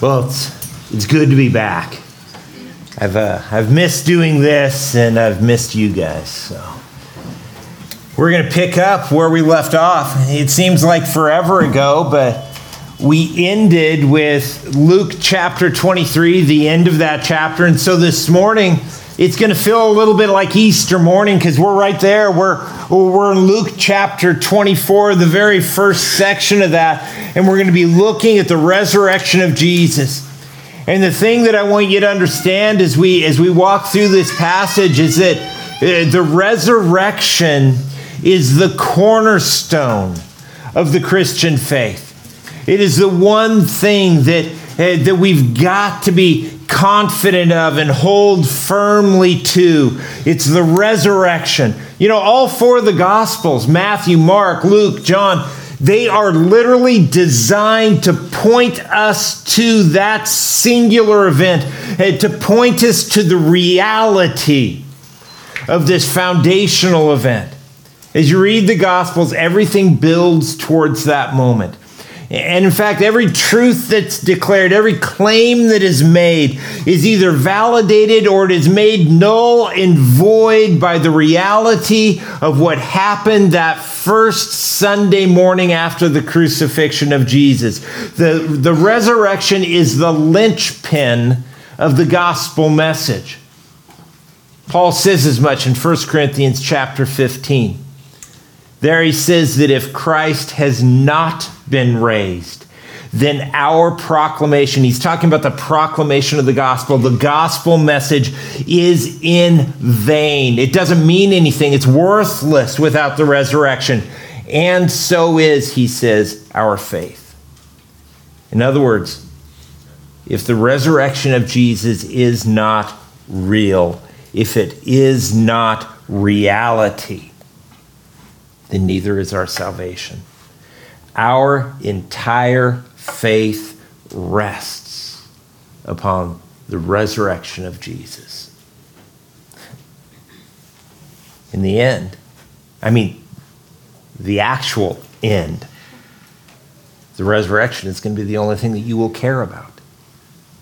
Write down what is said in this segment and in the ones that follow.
Well, it's, it's good to be back. I've, uh, I've missed doing this and I've missed you guys. So we're going to pick up where we left off. It seems like forever ago, but we ended with Luke chapter 23, the end of that chapter. And so this morning, it's going to feel a little bit like Easter morning because we're right there. We're, we're in Luke chapter 24, the very first section of that, and we're going to be looking at the resurrection of Jesus. And the thing that I want you to understand as we as we walk through this passage is that uh, the resurrection is the cornerstone of the Christian faith. It is the one thing that uh, that we've got to be confident of and hold firmly to. It's the resurrection. You know, all four of the Gospels Matthew, Mark, Luke, John they are literally designed to point us to that singular event, uh, to point us to the reality of this foundational event. As you read the Gospels, everything builds towards that moment. And in fact, every truth that's declared, every claim that is made, is either validated or it is made null and void by the reality of what happened that first Sunday morning after the crucifixion of Jesus. The, the resurrection is the linchpin of the gospel message. Paul says as much in 1 Corinthians chapter 15. There he says that if Christ has not been raised, then our proclamation, he's talking about the proclamation of the gospel, the gospel message is in vain. It doesn't mean anything, it's worthless without the resurrection. And so is, he says, our faith. In other words, if the resurrection of Jesus is not real, if it is not reality, then neither is our salvation. Our entire faith rests upon the resurrection of Jesus. In the end, I mean, the actual end, the resurrection is going to be the only thing that you will care about.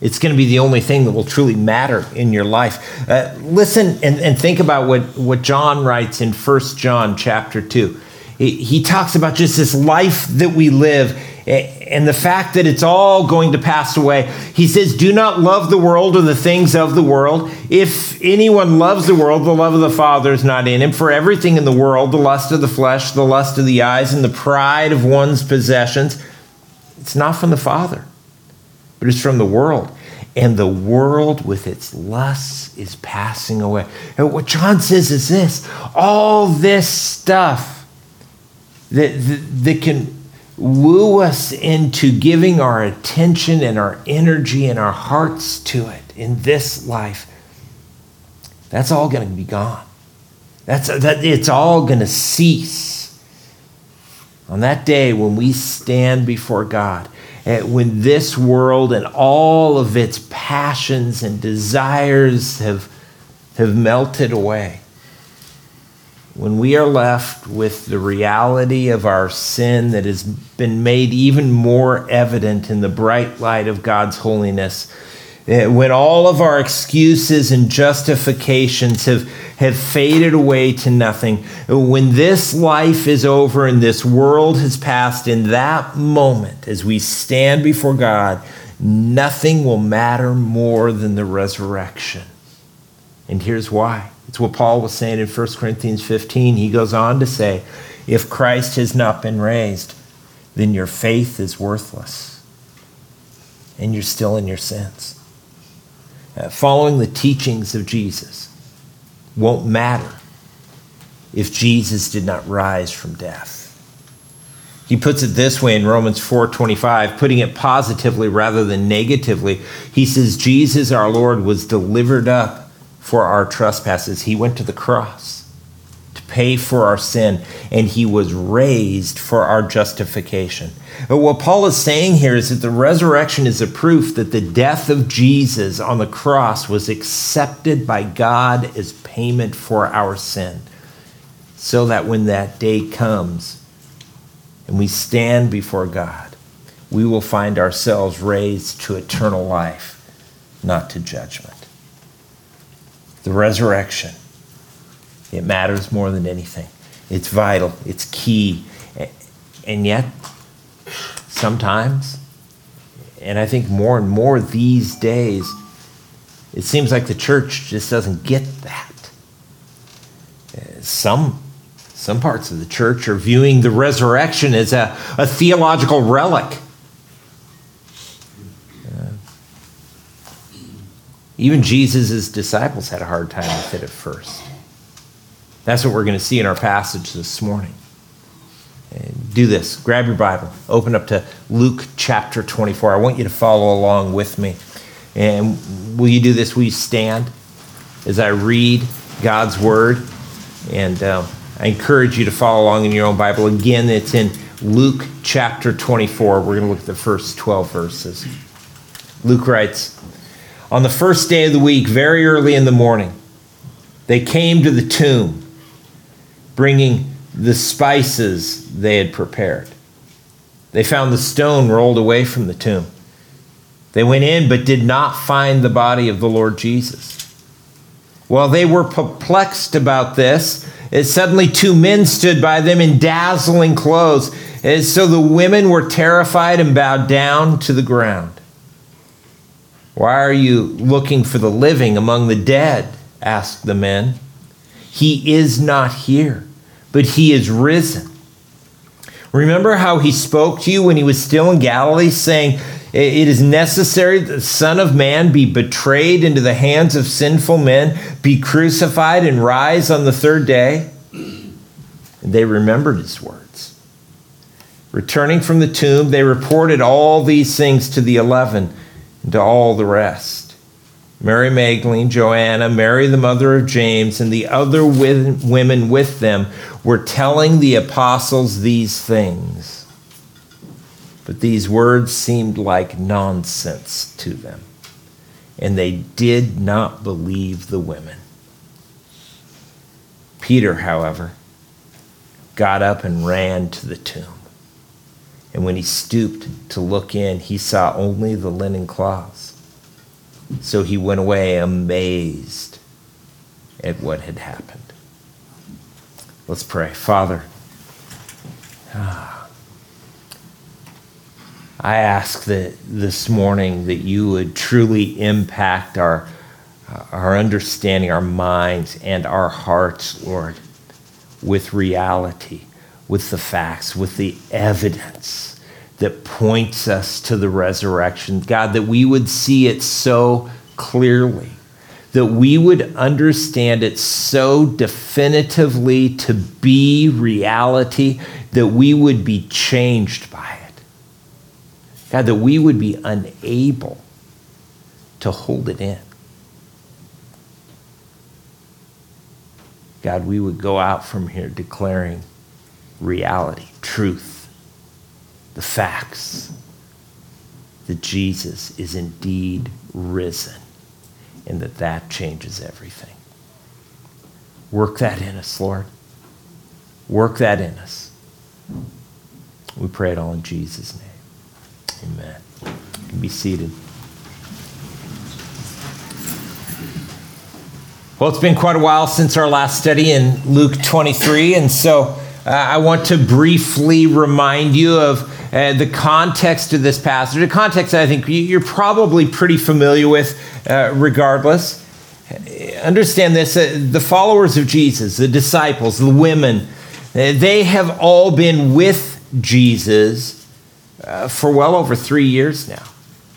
It's going to be the only thing that will truly matter in your life. Uh, listen and, and think about what, what John writes in 1 John chapter 2. He, talks about just this life that we live and the fact that it's all going to pass away. He says, Do not love the world or the things of the world. If anyone loves the world, the love of the Father is not in him. For everything in the world, the lust of the flesh, the lust of the eyes, and the pride of one's possessions, it's not from the Father but it's from the world. And the world with its lusts is passing away. And what John says is this all this stuff that, that, that can woo us into giving our attention and our energy and our hearts to it in this life, that's all going to be gone. That's, that, it's all going to cease. On that day when we stand before God, eh, when this world and all of its passions and desires have, have melted away, when we are left with the reality of our sin that has been made even more evident in the bright light of God's holiness, eh, when all of our excuses and justifications have, have faded away to nothing, when this life is over and this world has passed, in that moment, as we stand before God, nothing will matter more than the resurrection. And here's why. It's what Paul was saying in 1 Corinthians 15. He goes on to say, If Christ has not been raised, then your faith is worthless and you're still in your sins. Uh, following the teachings of Jesus won't matter if Jesus did not rise from death. He puts it this way in Romans 4:25, putting it positively rather than negatively. He says Jesus our Lord was delivered up for our trespasses. He went to the cross to pay for our sin and he was raised for our justification. But what Paul is saying here is that the resurrection is a proof that the death of Jesus on the cross was accepted by God as payment for our sin. So that when that day comes and we stand before God, we will find ourselves raised to eternal life, not to judgment. The resurrection, it matters more than anything. It's vital, it's key. And yet, sometimes, and I think more and more these days, it seems like the church just doesn't get that. Some, some parts of the church are viewing the resurrection as a, a theological relic. Even Jesus' disciples had a hard time with it at first. That's what we're going to see in our passage this morning. Do this. Grab your Bible. Open up to Luke chapter 24. I want you to follow along with me. And will you do this? Will you stand as I read God's word? And uh, I encourage you to follow along in your own Bible. Again, it's in Luke chapter 24. We're going to look at the first 12 verses. Luke writes On the first day of the week, very early in the morning, they came to the tomb, bringing the spices they had prepared. They found the stone rolled away from the tomb. They went in, but did not find the body of the Lord Jesus. While they were perplexed about this, suddenly two men stood by them in dazzling clothes. And so the women were terrified and bowed down to the ground. Why are you looking for the living among the dead? asked the men. He is not here, but he is risen. Remember how he spoke to you when he was still in Galilee, saying, it is necessary that the Son of Man be betrayed into the hands of sinful men, be crucified, and rise on the third day. And they remembered his words. Returning from the tomb, they reported all these things to the eleven and to all the rest. Mary Magdalene, Joanna, Mary the mother of James, and the other women with them were telling the apostles these things. But these words seemed like nonsense to them, and they did not believe the women. Peter, however, got up and ran to the tomb. And when he stooped to look in, he saw only the linen cloths. So he went away amazed at what had happened. Let's pray. Father, ah, I ask that this morning that you would truly impact our, our understanding, our minds, and our hearts, Lord, with reality, with the facts, with the evidence that points us to the resurrection. God, that we would see it so clearly, that we would understand it so definitively to be reality, that we would be changed by it. God, that we would be unable to hold it in. God, we would go out from here declaring reality, truth, the facts that Jesus is indeed risen and that that changes everything. Work that in us, Lord. Work that in us. We pray it all in Jesus' name. Amen. You can be seated. Well, it's been quite a while since our last study in Luke 23, and so uh, I want to briefly remind you of uh, the context of this passage. A context I think you're probably pretty familiar with, uh, regardless. Understand this uh, the followers of Jesus, the disciples, the women, uh, they have all been with Jesus uh, for well over three years now.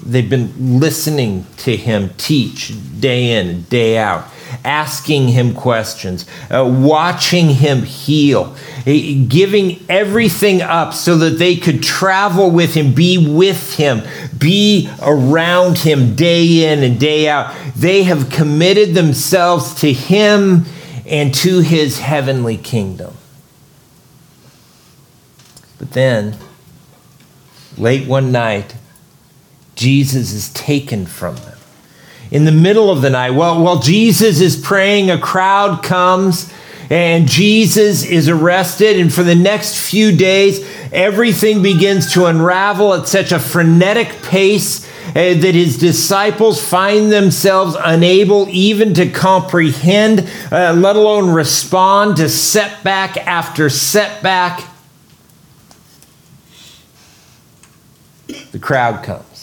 They've been listening to him teach day in and day out, asking him questions, uh, watching him heal, giving everything up so that they could travel with him, be with him, be around him day in and day out. They have committed themselves to him and to his heavenly kingdom. But then, late one night, Jesus is taken from them. In the middle of the night, while, while Jesus is praying, a crowd comes. and Jesus is arrested. And for the next few days, everything begins to unravel at such a frenetic pace uh, that his disciples find themselves unable even to comprehend, uh, let alone respond to setback after setback. The crowd comes.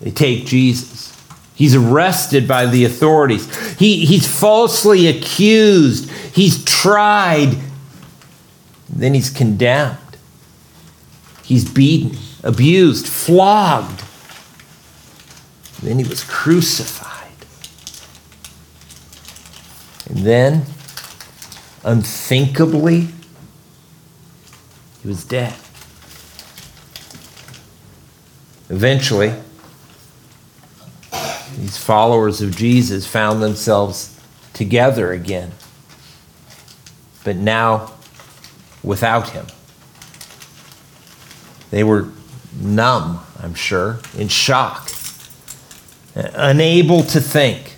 They take Jesus. He's arrested by the authorities. He, he's falsely accused. He's tried. Then he's condemned. He's beaten, abused, flogged. Then he was crucified. And then, unthinkably, he was dead. Eventually, these followers of Jesus found themselves together again, but now without him. They were numb, I'm sure, in shock, unable to think.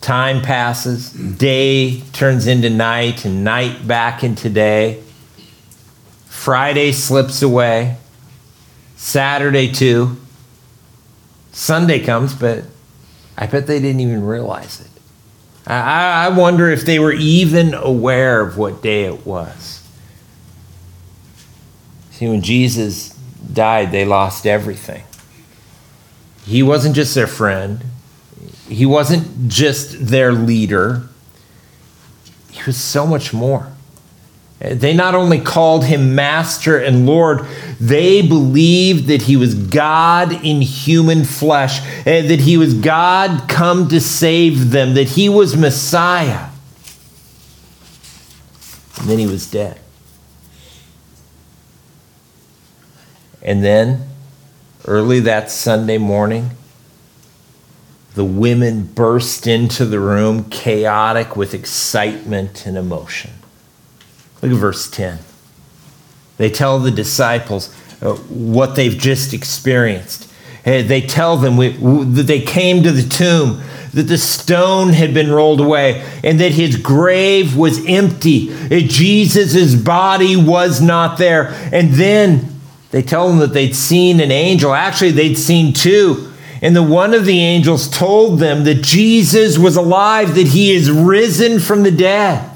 Time passes, day turns into night, and night back into day. Friday slips away, Saturday too. Sunday comes, but I bet they didn't even realize it. I, I wonder if they were even aware of what day it was. See, when Jesus died, they lost everything. He wasn't just their friend, he wasn't just their leader, he was so much more. They not only called him Master and Lord, they believed that he was God in human flesh, and that he was God come to save them, that he was Messiah. And then he was dead. And then, early that Sunday morning, the women burst into the room, chaotic with excitement and emotion. Look at verse 10. They tell the disciples uh, what they've just experienced. They tell them that they came to the tomb, that the stone had been rolled away, and that his grave was empty. Jesus' body was not there. And then they tell them that they'd seen an angel. Actually, they'd seen two. And the one of the angels told them that Jesus was alive, that he is risen from the dead.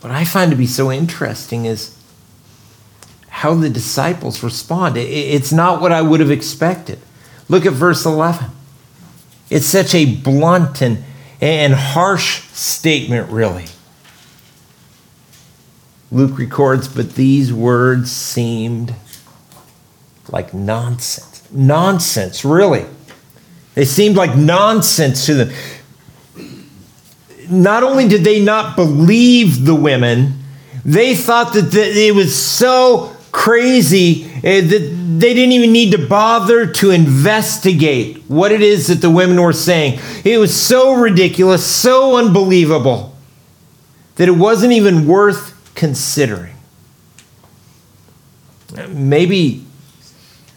What I find to be so interesting is how the disciples respond. It's not what I would have expected. Look at verse 11. It's such a blunt and, and harsh statement, really. Luke records, but these words seemed like nonsense. Nonsense, really. They seemed like nonsense to them not only did they not believe the women, they thought that it was so crazy eh, that they didn't even need to bother to investigate what it is that the women were saying. It was so ridiculous, so unbelievable, that it wasn't even worth considering. Maybe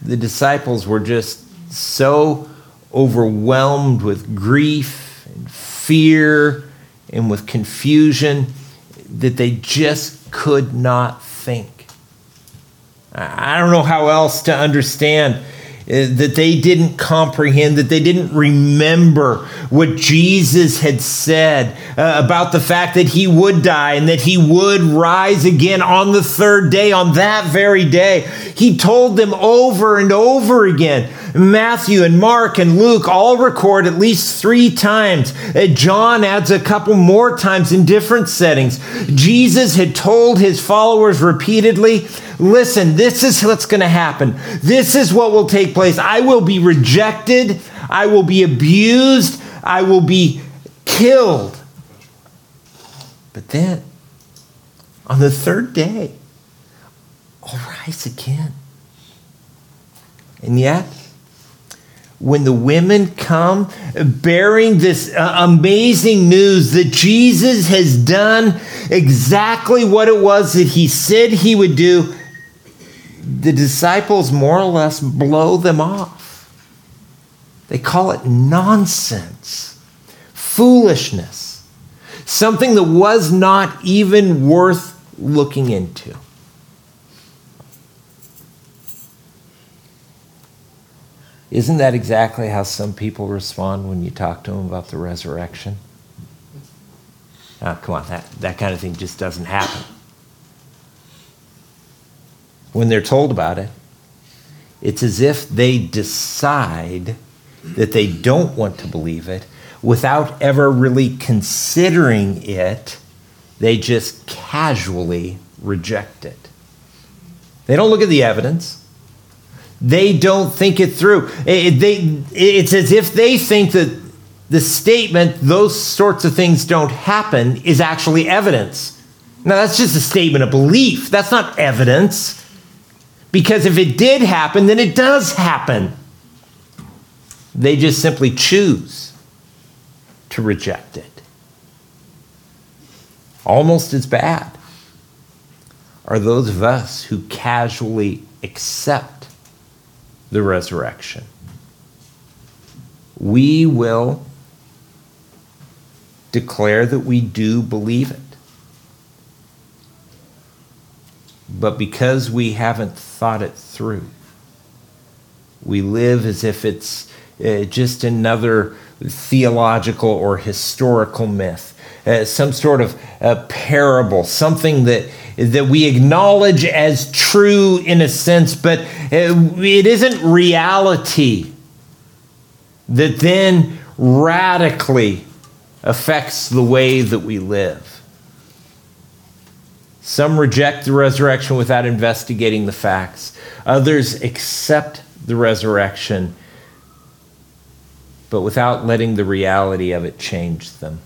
the disciples were just so overwhelmed with grief and fear and with confusion that they just could not think. I don't know how else to understand uh, that they didn't comprehend, that they didn't remember what Jesus had said uh, about the fact that he would die and that he would rise again on the third day, on that very day. He told them over and over again. Matthew and Mark and Luke all record at least three times. Uh, John adds a couple more times in different settings. Jesus had told his followers repeatedly listen, this is what's going to happen. This is what will take place. I will be rejected. I will be abused. I will be killed. But then, on the third day, I'll rise again. And yet, when the women come bearing this uh, amazing news that Jesus has done exactly what it was that he said he would do, the disciples more or less blow them off. They call it nonsense, foolishness, something that was not even worth looking into. Isn't that exactly how some people respond when you talk to them about the resurrection? Oh, come on, that, that kind of thing just doesn't happen. When they're told about it, it's as if they decide that they don't want to believe it without ever really considering it. They just casually reject it. They don't look at the evidence. They don't think it through. It, they, it's as if they think that the statement, those sorts of things don't happen, is actually evidence. Now, that's just a statement of belief. That's not evidence. Because if it did happen, then it does happen. They just simply choose to reject it. Almost as bad are those of us who casually accept the resurrection. We will declare that we do believe it. But because we haven't thought it through, we live as if it's uh, just another theological or historical myth, uh, some sort of uh, parable, something that that we acknowledge as true in a sense, but uh, it isn't reality that then radically affects the way that we live. Some reject the resurrection without investigating the facts. Others accept the resurrection, but without letting the reality of it change them.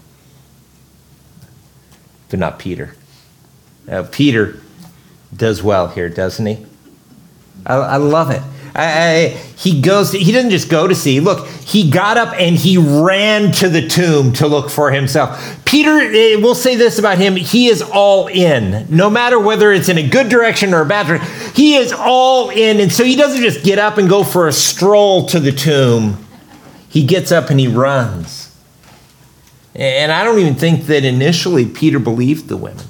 But not Peter. Uh, Peter does well here, doesn't he? I, I love it. I, he goes. To, he doesn't just go to see. Look, he got up and he ran to the tomb to look for himself. Peter, eh, we'll say this about him: he is all in, no matter whether it's in a good direction or a bad direction. He is all in, and so he doesn't just get up and go for a stroll to the tomb. He gets up and he runs. And I don't even think that initially Peter believed the women,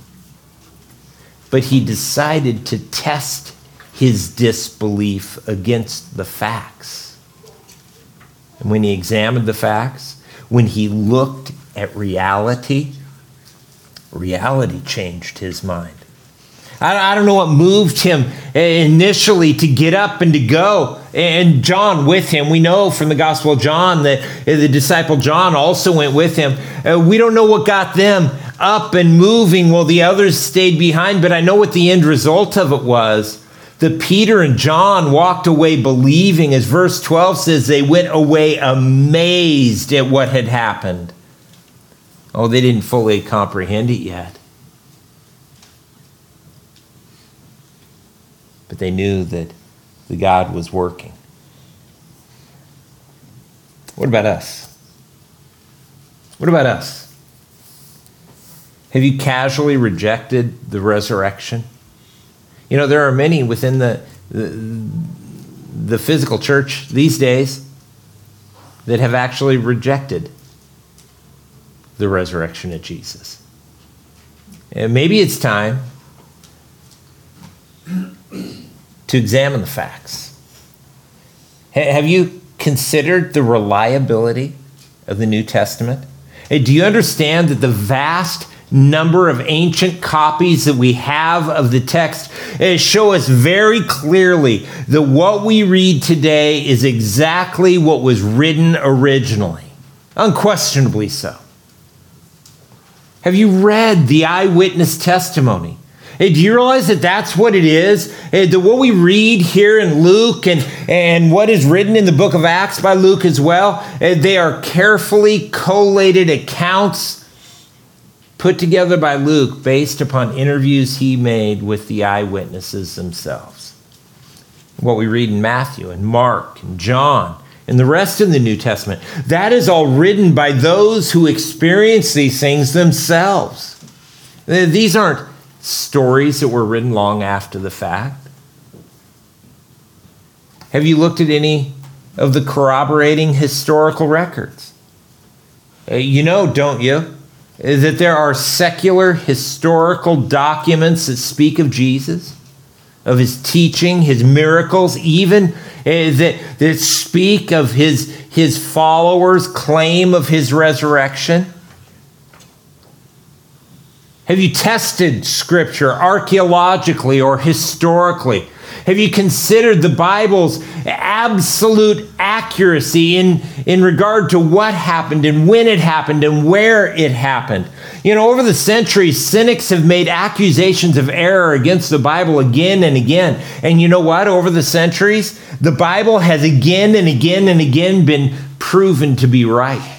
but he decided to test his disbelief against the facts. And when he examined the facts, when he looked at reality, reality changed his mind. I, don't know what moved him initially to get up and to go. And John with him. We know from the Gospel of John that the disciple John also went with him. Uh, we don't know what got them up and moving while the others stayed behind, but I know what the end result of it was that Peter and John walked away believing, as verse 12 says, they went away amazed at what had happened. Oh, they didn't fully comprehend it yet. But they knew that the God was working. What about us? What about us? Have you casually rejected the resurrection? You know, there are many within the, the, the physical church these days that have actually rejected the resurrection of Jesus. And maybe it's time to examine the facts. Have you considered the reliability of the New Testament? Eh, do you understand that the vast number of ancient copies that we have of the text eh, show us very clearly that what we read today is exactly what was written originally. Unquestionably so. Have you read the eyewitness testimony? Hey, do you realize that that's what it is? Hey, that what we read here in Luke and, and what is written in the book of Acts by Luke as well, eh, they are carefully collated accounts put together by Luke based upon interviews he made with the eyewitnesses themselves. What we read in Matthew and Mark and John and the rest of the New Testament, that is all written by those who experience these things themselves. Eh, these aren't stories that were written long after the fact. Have you looked at any of the corroborating historical records. Uh, you know, don't you, that there are secular historical documents that speak of Jesus, of his teaching, his miracles, even uh, that, that speak of his, his followers' claim of his resurrection? Have you tested Scripture archaeologically or historically? Have you considered the Bible's absolute accuracy in, in regard to what happened and when it happened and where it happened? You know, over the centuries, cynics have made accusations of error against the Bible again and again. And you know what? Over the centuries, the Bible has again and again and again been proven to be right.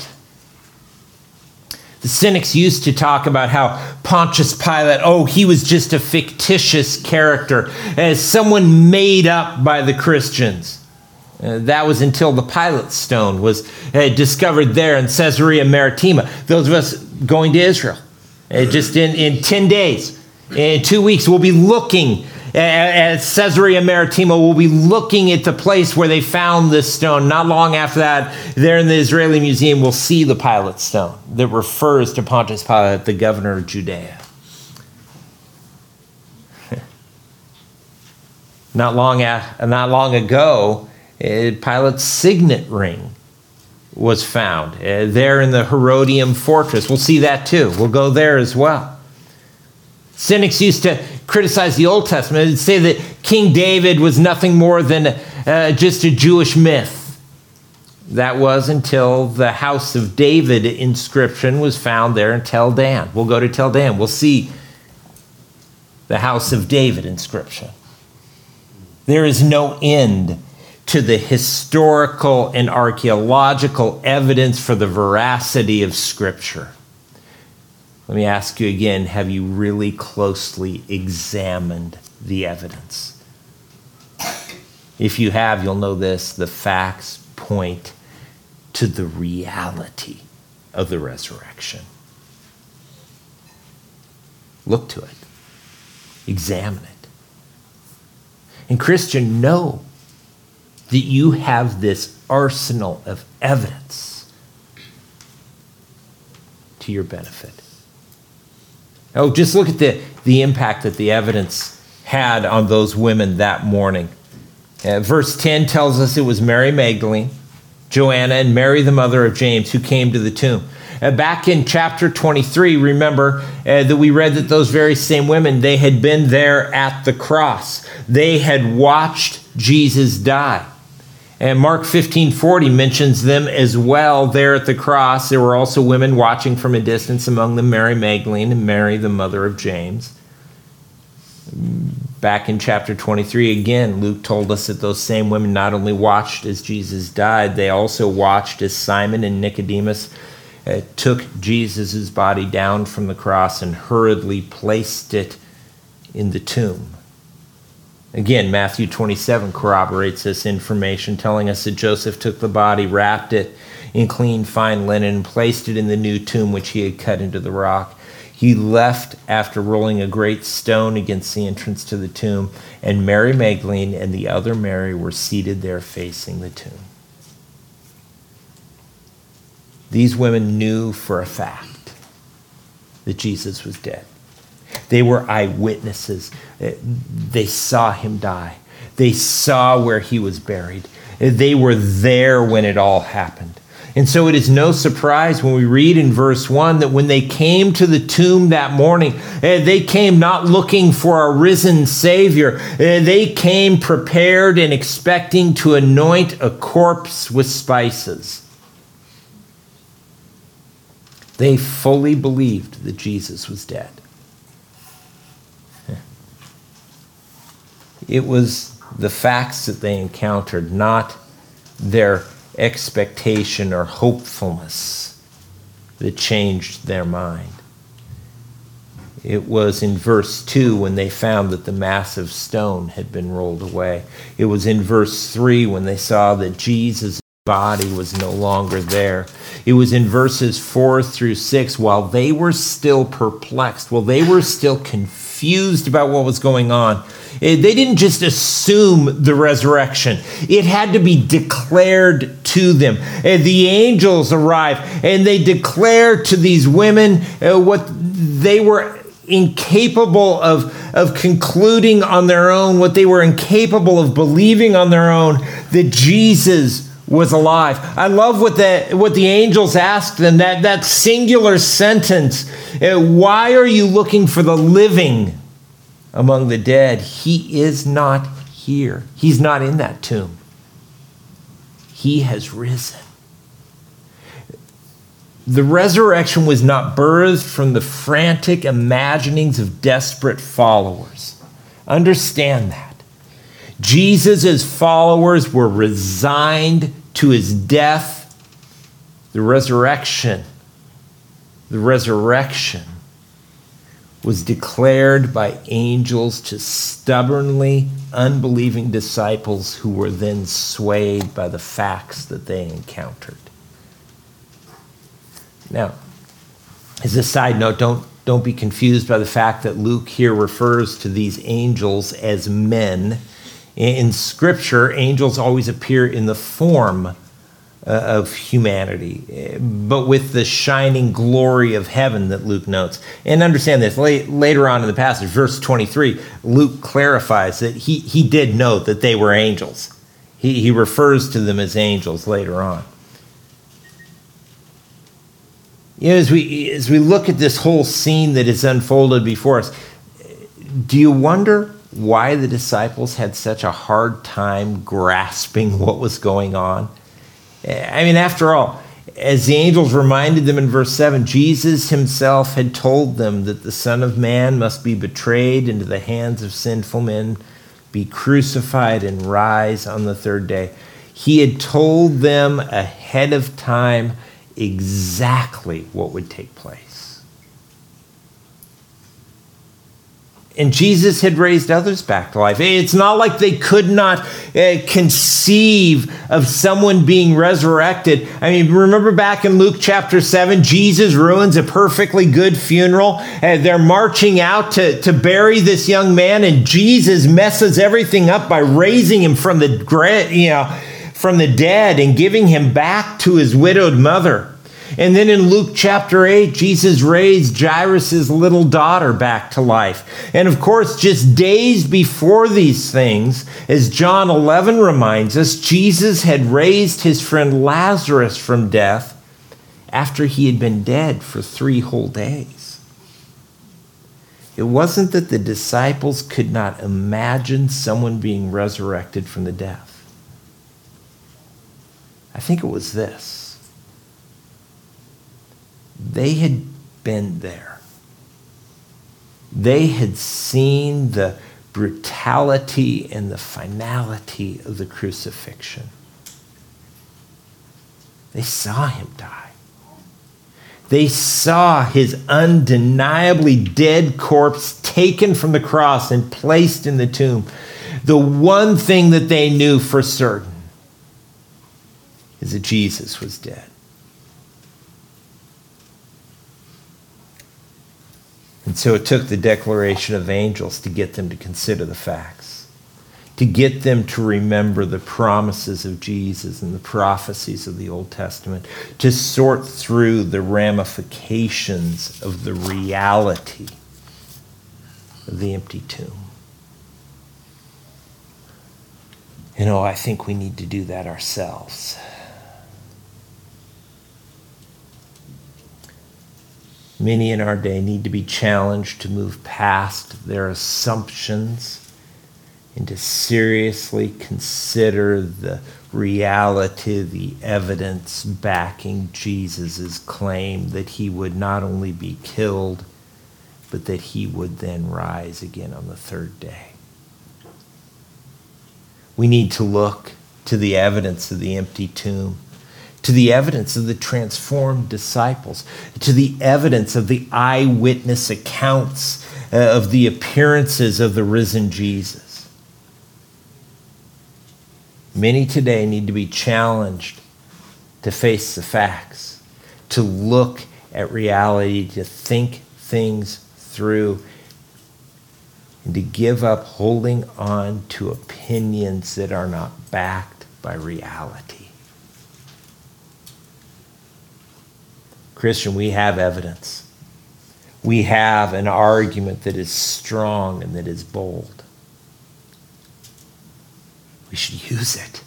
The cynics used to talk about how Pontius Pilate, oh, he was just a fictitious character, as someone made up by the Christians. Uh, that was until the Pilate stone was uh, discovered there in Caesarea Maritima. Those of us going to Israel, uh, just in, in 10 days, in two weeks, we'll be looking at Caesarea Maritima, we'll be looking at the place where they found this stone. Not long after that, there in the Israeli Museum, we'll see the Pilate stone that refers to Pontius Pilate, the governor of Judea. not, long not long ago, Pilate's signet ring was found uh, there in the Herodium fortress. We'll see that too. We'll go there as well. Cynics used to criticize the Old Testament and say that King David was nothing more than uh, just a Jewish myth. That was until the House of David inscription was found there in Tel Dan. We'll go to Tel Dan. We'll see the House of David inscription. There is no end to the historical and archaeological evidence for the veracity of Scripture. Let me ask you again have you really closely examined the evidence? If you have, you'll know this the facts point to the reality of the resurrection. Look to it, examine it. And, Christian, know that you have this arsenal of evidence to your benefit. Oh, just look at the, the impact that the evidence had on those women that morning. Uh, verse 10 tells us it was Mary Magdalene, Joanna, and Mary, the mother of James, who came to the tomb. Uh, back in chapter 23, remember uh, that we read that those very same women, they had been there at the cross. They had watched Jesus die. And Mark 15:40 mentions them as well there at the cross. There were also women watching from a distance, among them Mary Magdalene and Mary, the mother of James. Back in chapter 23, again, Luke told us that those same women not only watched as Jesus died, they also watched as Simon and Nicodemus uh, took Jesus' body down from the cross and hurriedly placed it in the tomb. Again, Matthew 27 corroborates this information, telling us that Joseph took the body, wrapped it in clean, fine linen, and placed it in the new tomb which he had cut into the rock. He left after rolling a great stone against the entrance to the tomb, and Mary Magdalene and the other Mary were seated there facing the tomb. These women knew for a fact that Jesus was dead. They were eyewitnesses. Uh, they saw him die. They saw where he was buried. Uh, they were there when it all happened. And so it is no surprise when we read in verse 1 that when they came to the tomb that morning, uh, they came not looking for a risen Savior. They came prepared and expecting to anoint a corpse with spices. They fully believed that Jesus was dead. It was the facts that they encountered, not their expectation or hopefulness that changed their mind. It was in verse 2 when they found that the massive stone had been rolled away. It was in verse 3 when they saw that Jesus' body was no longer there. It was in verses 4 through 6 while they were still perplexed, while they were still confused confused about what was going on. Eh, they didn't just assume the resurrection, it had to be declared to them. And the angels arrive and they declare to these women uh, what they were incapable of, of concluding on their own, what they were incapable of believing on their own, that Jesus was alive. I love what the, what the angels asked them, that, that singular sentence. Uh, why are you looking for the living among the dead? He is not here. He's not in that tomb. He has risen. The resurrection was not birthed from the frantic imaginings of desperate followers. Understand that. Jesus' followers were resigned to his death, the resurrection. The resurrection was declared by angels to stubbornly unbelieving disciples who were then swayed by the facts that they encountered. Now, as a side note, don't, don't be confused by the fact that Luke here refers to these angels as men in Scripture, angels always appear in the form uh, of humanity, but with the shining glory of heaven that Luke notes. And understand this later on in the passage, verse 23, Luke clarifies that he, he did note that they were angels. He, he refers to them as angels later on. You know, as we, as we look at this whole scene that is unfolded before us, do you wonder why the disciples had such a hard time grasping what was going on. I mean, after all, as the angels reminded them in verse 7, Jesus himself had told them that the Son of Man must be betrayed into the hands of sinful men, be crucified, and rise on the third day. He had told them ahead of time exactly what would take place. And Jesus had raised others back to life. It's not like they could not uh, conceive of someone being resurrected. I mean, remember back in Luke chapter 7, Jesus ruins a perfectly good funeral. Uh, they're marching out to, to bury this young man, and Jesus messes everything up by raising him from the, you know, from the dead and giving him back to his widowed mother. And then in Luke chapter 8, Jesus raised Jairus' little daughter back to life. And of course, just days before these things, as John 11 reminds us, Jesus had raised his friend Lazarus from death after he had been dead for three whole days. It wasn't that the disciples could not imagine someone being resurrected from the death. I think it was this they had been there. They had seen the brutality and the finality of the crucifixion. They saw him die. They saw his undeniably dead corpse taken from the cross and placed in the tomb. The one thing that they knew for certain is that Jesus was dead. And so it took the declaration of angels to get them to consider the facts, to get them to remember the promises of Jesus and the prophecies of the Old Testament, to sort through the ramifications of the reality of the empty tomb. You know, I think we need to do that ourselves. Many in our day need to be challenged to move past their assumptions and to seriously consider the reality, the evidence backing Jesus' claim that he would not only be killed, but that he would then rise again on the third day. We need to look to the evidence of the empty tomb to the evidence of the transformed disciples, to the evidence of the eyewitness accounts uh, of the appearances of the risen Jesus. Many today need to be challenged to face the facts, to look at reality, to think things through, and to give up holding on to opinions that are not backed by reality. Christian, we have evidence. We have an argument that is strong and that is bold. We should use it.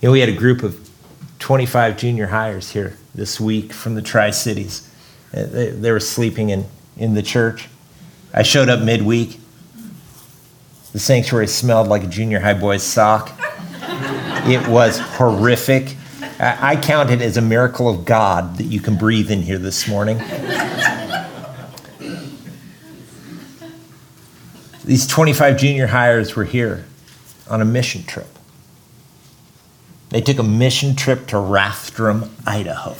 You know, we had a group of 25 junior hires here this week from the Tri Cities. Uh, they, they were sleeping in, in the church. I showed up midweek. The sanctuary smelled like a junior high boy's sock. It was horrific. I count it as a miracle of God that you can breathe in here this morning. These 25 junior highers were here on a mission trip. They took a mission trip to Rathdrum, Idaho.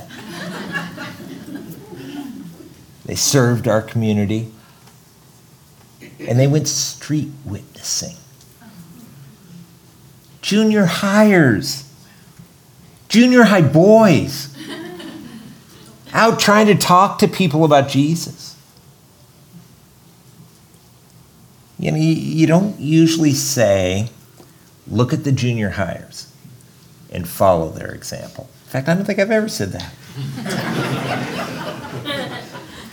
They served our community and they went street witnessing. Junior highers junior high boys out trying to talk to people about Jesus. You know, you, don't usually say, look at the junior highers and follow their example. In fact, I don't think I've ever said that.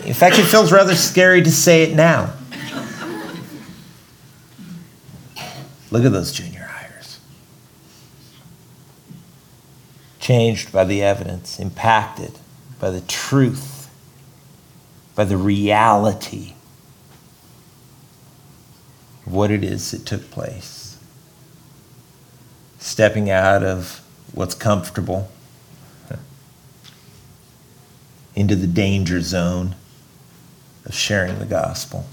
In fact, it feels rather scary to say it now. Look at those junior changed by the evidence, impacted by the truth, by the reality of what it is that took place. Stepping out of what's comfortable into the danger zone of sharing the gospel,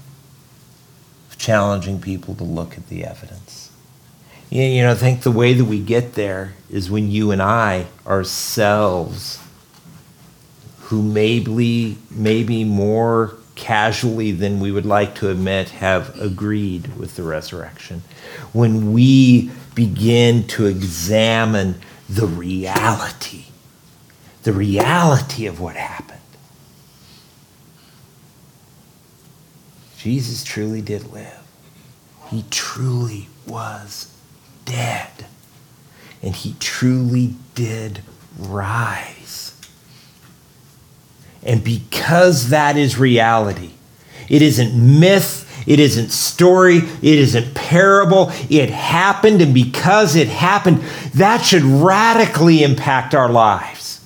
of challenging people to look at the evidence. You know, I think the way that we get there is when you and I ourselves, who maybe, maybe more casually than we would like to admit, have agreed with the resurrection. When we begin to examine the reality, the reality of what happened. Jesus truly did live. He truly was dead. And he truly did rise. And because that is reality, it isn't myth, it isn't story, it isn't parable. It happened, and because it happened, that should radically impact our lives.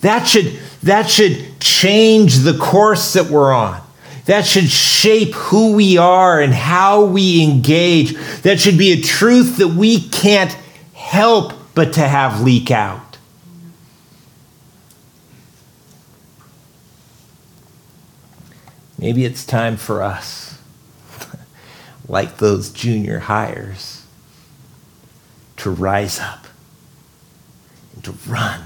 That should, that should change the course that we're on. That should shape who we are and how we engage. That should be a truth that we can't help but to have leak out. Maybe it's time for us, like those junior highers, to rise up and to run.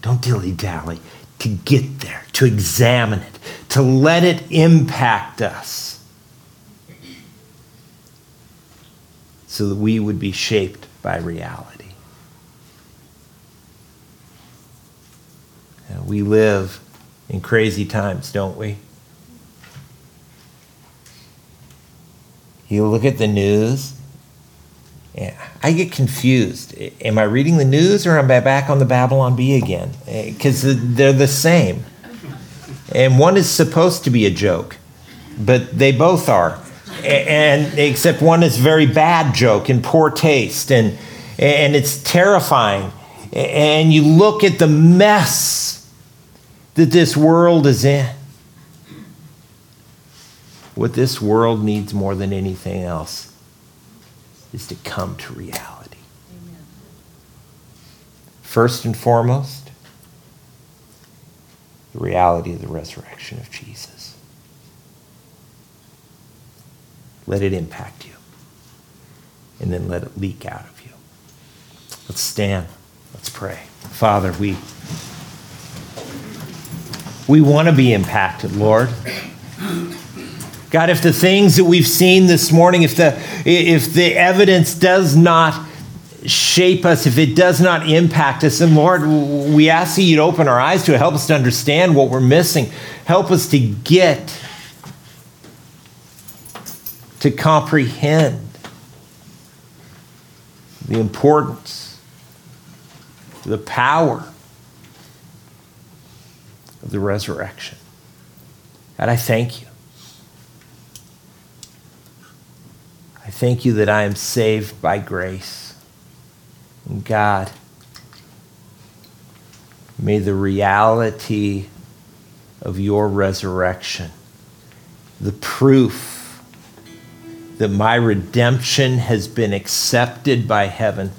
Don't dilly dally to get there, to examine it, to let it impact us, so that we would be shaped by reality. we live in crazy times, don't we? You look at the news yeah, I get confused. Am I reading the news or am I back on the Babylon Bee again? Because eh, they're the same. And one is supposed to be a joke, but they both are. And except one is a very bad joke and poor taste and and it's terrifying. And you look at the mess that this world is in. What this world needs more than anything else is to come to reality. Amen. First and foremost, the reality of the resurrection of Jesus. Let it impact you, and then let it leak out of you. Let's stand. Let's pray. Father, we we want to be impacted, Lord. God, if the things that we've seen this morning, if the, if the evidence does not shape us, if it does not impact us, then Lord, we ask that you'd open our eyes to it. Help us to understand what we're missing. Help us to get to comprehend the importance, the power of the resurrection. God, I thank you. I thank you that I am saved by grace. God, may the reality of your resurrection, the proof that my redemption has been accepted by heaven,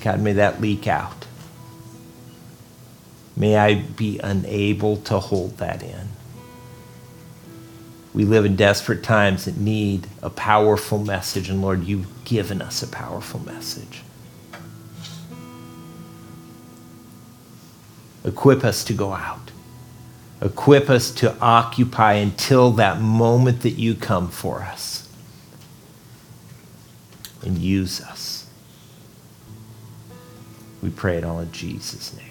God, may that leak out. May I be unable to hold that in. We live in desperate times that need a powerful message, and Lord, you've given us a powerful message. Equip us to go out. Equip us to occupy until that moment that you come for us. And use us. We pray it all in Jesus' name.